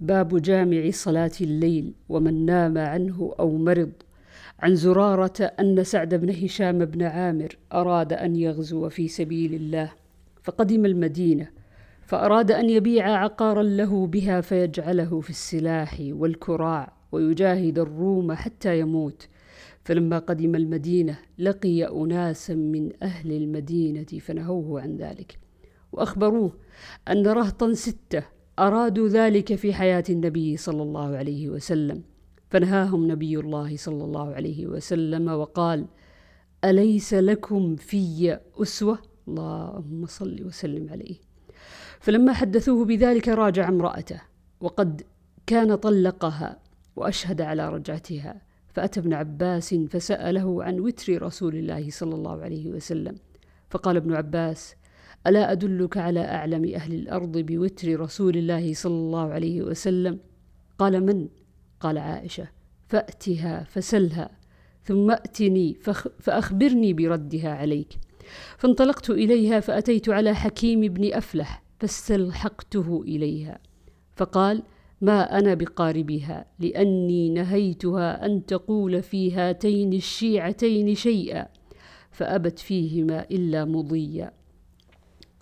باب جامع صلاة الليل ومن نام عنه أو مرض. عن زرارة أن سعد بن هشام بن عامر أراد أن يغزو في سبيل الله فقدم المدينة فأراد أن يبيع عقارا له بها فيجعله في السلاح والكراع ويجاهد الروم حتى يموت. فلما قدم المدينة لقي أناسا من أهل المدينة فنهوه عن ذلك. وأخبروه أن رهطا ستة أرادوا ذلك في حياة النبي صلى الله عليه وسلم. فنهاهم نبي الله صلى الله عليه وسلم وقال أليس لكم في أسوة؟ اللهم صل وسلم عليه. فلما حدثوه بذلك راجع امرأته وقد كان طلقها وأشهد على رجعتها. فأتى ابن عباس فسأله عن وتر رسول الله صلى الله عليه وسلم. فقال ابن عباس ألا أدلك على أعلم أهل الأرض بوتر رسول الله صلى الله عليه وسلم؟ قال من؟ قال عائشة. فأتها فسلها ثم أتني فأخبرني بردها عليك. فانطلقت إليها فأتيت على حكيم بن أفلح فاستلحقته إليها. فقال ما أنا بقاربها لأني نهيتها أن تقول في هاتين الشيعتين شيئا فأبت فيهما إلا مضيا.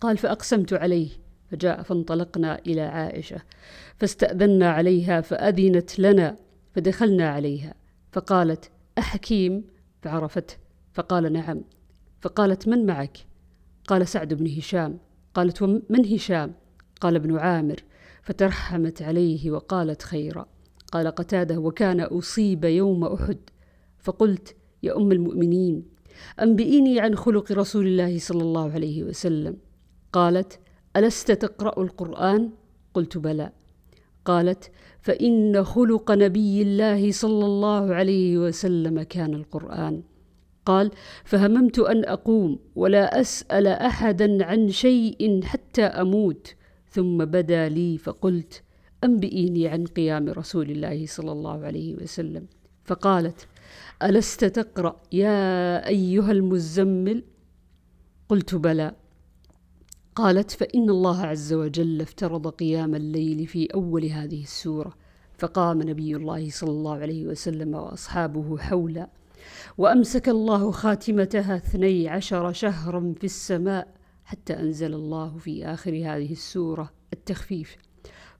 قال فأقسمت عليه فجاء فانطلقنا إلى عائشة فاستأذنا عليها فأذنت لنا فدخلنا عليها فقالت أحكيم؟ فعرفته فقال نعم فقالت من معك؟ قال سعد بن هشام قالت ومن هشام؟ قال ابن عامر فترحمت عليه وقالت خيرا قال قتادة وكان أصيب يوم أحد فقلت يا أم المؤمنين أنبئيني عن خلق رسول الله صلى الله عليه وسلم. قالت ألست تقرأ القرآن؟ قلت بلى. قالت فإن خلق نبي الله صلى الله عليه وسلم كان القرآن. قال فهممت أن أقوم ولا أسأل أحدا عن شيء حتى أموت. ثم بدا لي فقلت أنبئيني عن قيام رسول الله صلى الله عليه وسلم. فقالت ألست تقرأ يا أيها المزمل؟ قلت بلى. قالت فإن الله عز وجل افترض قيام الليل في أول هذه السورة فقام نبي الله صلى الله عليه وسلم وأصحابه حولا وأمسك الله خاتمتها اثني عشر شهرا في السماء حتى أنزل الله في آخر هذه السورة التخفيف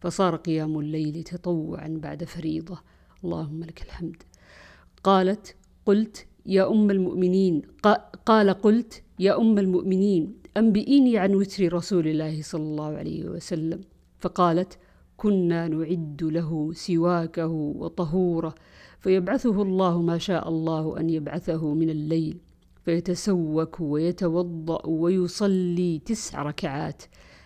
فصار قيام الليل تطوعا بعد فريضة. اللهم لك الحمد. قالت قلت يا أم المؤمنين قال قلت يا أم المؤمنين أنبئيني عن وتر رسول الله صلى الله عليه وسلم. فقالت كنا نعد له سواكه وطهوره فيبعثه الله ما شاء الله أن يبعثه من الليل فيتسوك ويتوضأ ويصلي تسع ركعات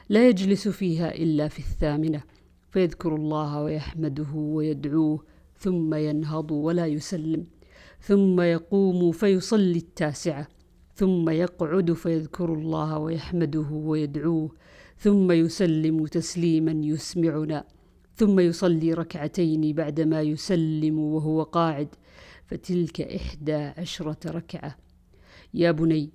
لا يجلس فيها إلا في الثامنة فيذكر الله ويحمده ويدعوه ثم ينهض ولا يسلم. ثم يقوم فيصلي التاسعة ثم يقعد فيذكر الله ويحمده ويدعوه ثم يسلم تسليما يسمعنا ثم يصلي ركعتين بعدما يسلم وهو قاعد فتلك إحدى عشرة ركعة. يا بني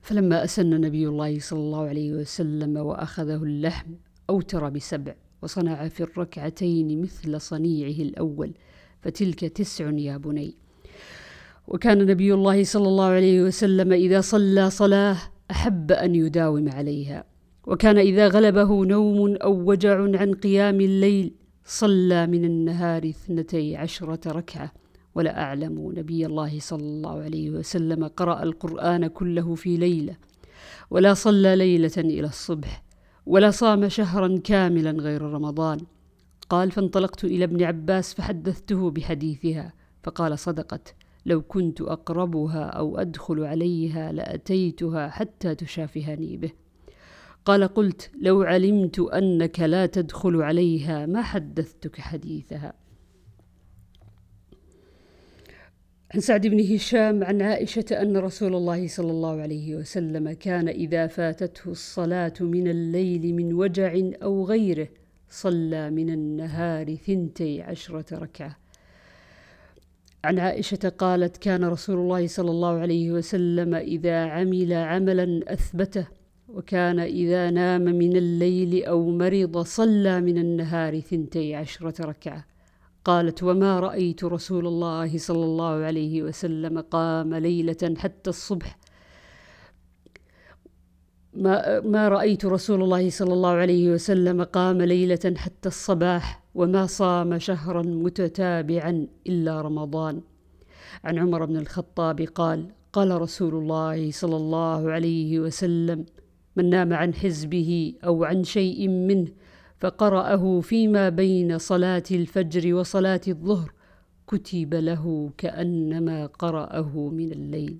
فلما أسن نبي الله صلى الله عليه وسلم وأخذه اللحم أوتر بسبع وصنع في الركعتين مثل صنيعه الأول فتلك تسع يا بني. وكان نبي الله صلى الله عليه وسلم إذا صلى صلاة أحب أن يداوم عليها. وكان إذا غلبه نوم أو وجع عن قيام الليل صلى من النهار اثنتي عشرة ركعة. ولا أعلم نبي الله صلى الله عليه وسلم قرأ القرآن كله في ليلة. ولا صلى ليلة إلى الصبح. ولا صام شهرا كاملا غير رمضان. قال فانطلقت إلى ابن عباس فحدثته بحديثها. فقال صدقت. لو كنت أقربها أو أدخل عليها لأتيتها حتى تشافهني به. قال قلت لو علمت أنك لا تدخل عليها ما حدثتك حديثها. عن سعد بن هشام عن عائشة أن رسول الله صلى الله عليه وسلم كان إذا فاتته الصلاة من الليل من وجع أو غيره صلى من النهار ثنتي عشرة ركعة. عن عائشة قالت كان رسول الله صلى الله عليه وسلم إذا عمل عملا أثبته وكان إذا نام من الليل أو مرض صلى من النهار ثنتي عشرة ركعة. قالت وما رأيت رسول الله صلى الله عليه وسلم قام ليلة حتى الصبح. ما, ما رأيت رسول الله صلى الله عليه وسلم قام ليلة حتى الصباح. وما صام شهرا متتابعا إلا رمضان. عن عمر بن الخطاب قال قال رسول الله صلى الله عليه وسلم من نام عن حزبه أو عن شيء منه فقرأه فيما بين صلاة الفجر وصلاة الظهر كتب له كأنما قرأه من الليل.